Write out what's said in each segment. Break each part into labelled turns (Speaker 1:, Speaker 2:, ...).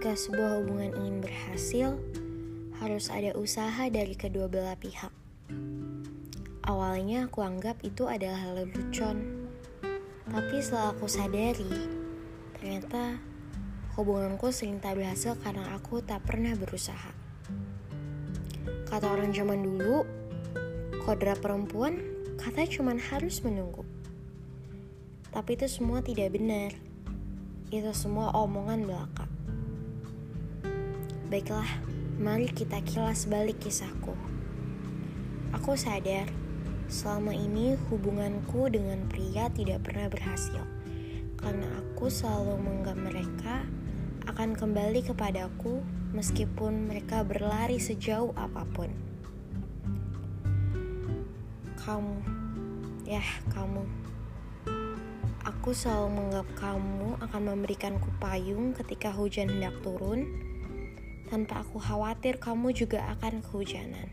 Speaker 1: Jika sebuah hubungan ingin berhasil, harus ada usaha dari kedua belah pihak. Awalnya aku anggap itu adalah lelucon, tapi setelah aku sadari, ternyata hubunganku sering tak berhasil karena aku tak pernah berusaha. Kata orang zaman dulu, kodra perempuan kata cuman harus menunggu. Tapi itu semua tidak benar. Itu semua omongan belaka. Baiklah, mari kita kilas balik kisahku. Aku sadar, selama ini hubunganku dengan pria tidak pernah berhasil. Karena aku selalu menganggap mereka akan kembali kepadaku meskipun mereka berlari sejauh apa pun. Kamu, ya kamu. Aku selalu menganggap kamu akan memberikanku payung ketika hujan hendak turun, tanpa aku khawatir kamu juga akan kehujanan.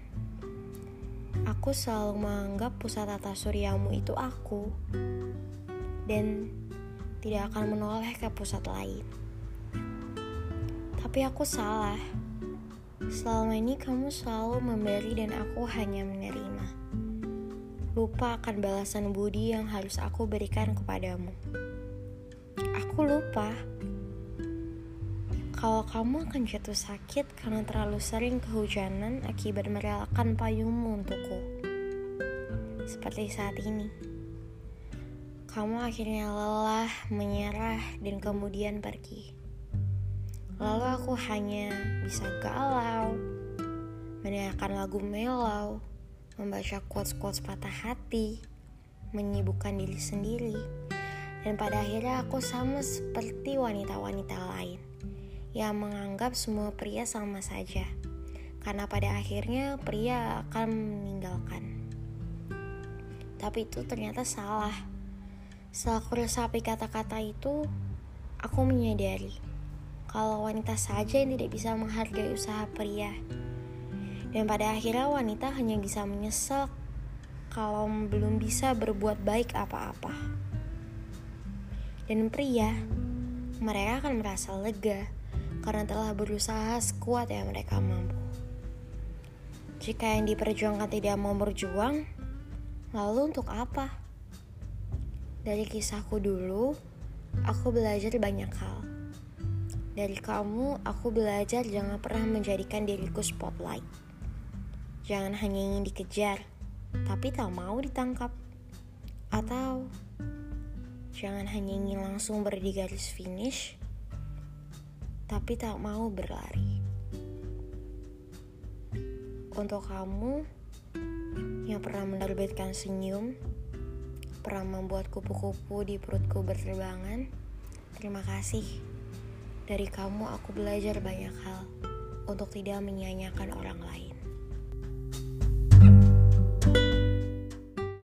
Speaker 1: Aku selalu menganggap pusat tata suryamu itu aku, dan tidak akan menoleh ke pusat lain. Tapi aku salah. Selama ini kamu selalu memberi dan aku hanya menerima. Lupa akan balasan budi yang harus aku berikan kepadamu. Aku lupa kalau kamu akan jatuh sakit karena terlalu sering kehujanan akibat merelakan payungmu untukku. Seperti saat ini. Kamu akhirnya lelah, menyerah, dan kemudian pergi. Lalu aku hanya bisa galau, mendengarkan lagu melau, membaca quotes-quotes patah hati, menyibukkan diri sendiri, dan pada akhirnya aku sama seperti wanita-wanita lain yang menganggap semua pria sama saja, karena pada akhirnya pria akan meninggalkan. Tapi itu ternyata salah. Setelah aku resapi kata-kata itu, aku menyadari kalau wanita saja yang tidak bisa menghargai usaha pria. Dan pada akhirnya wanita hanya bisa menyesal kalau belum bisa berbuat baik apa-apa. Dan pria, mereka akan merasa lega karena telah berusaha sekuat yang mereka mampu. Jika yang diperjuangkan tidak mau berjuang, lalu untuk apa? Dari kisahku dulu, aku belajar banyak hal. Dari kamu, aku belajar jangan pernah menjadikan diriku spotlight. Jangan hanya ingin dikejar, tapi tak mau ditangkap. Atau jangan hanya ingin langsung berdi garis finish, tapi tak mau berlari. Untuk kamu yang pernah menerbitkan senyum, pernah membuat kupu-kupu di perutku berterbangan, terima kasih. Dari kamu aku belajar banyak hal untuk tidak menyanyiakan orang lain.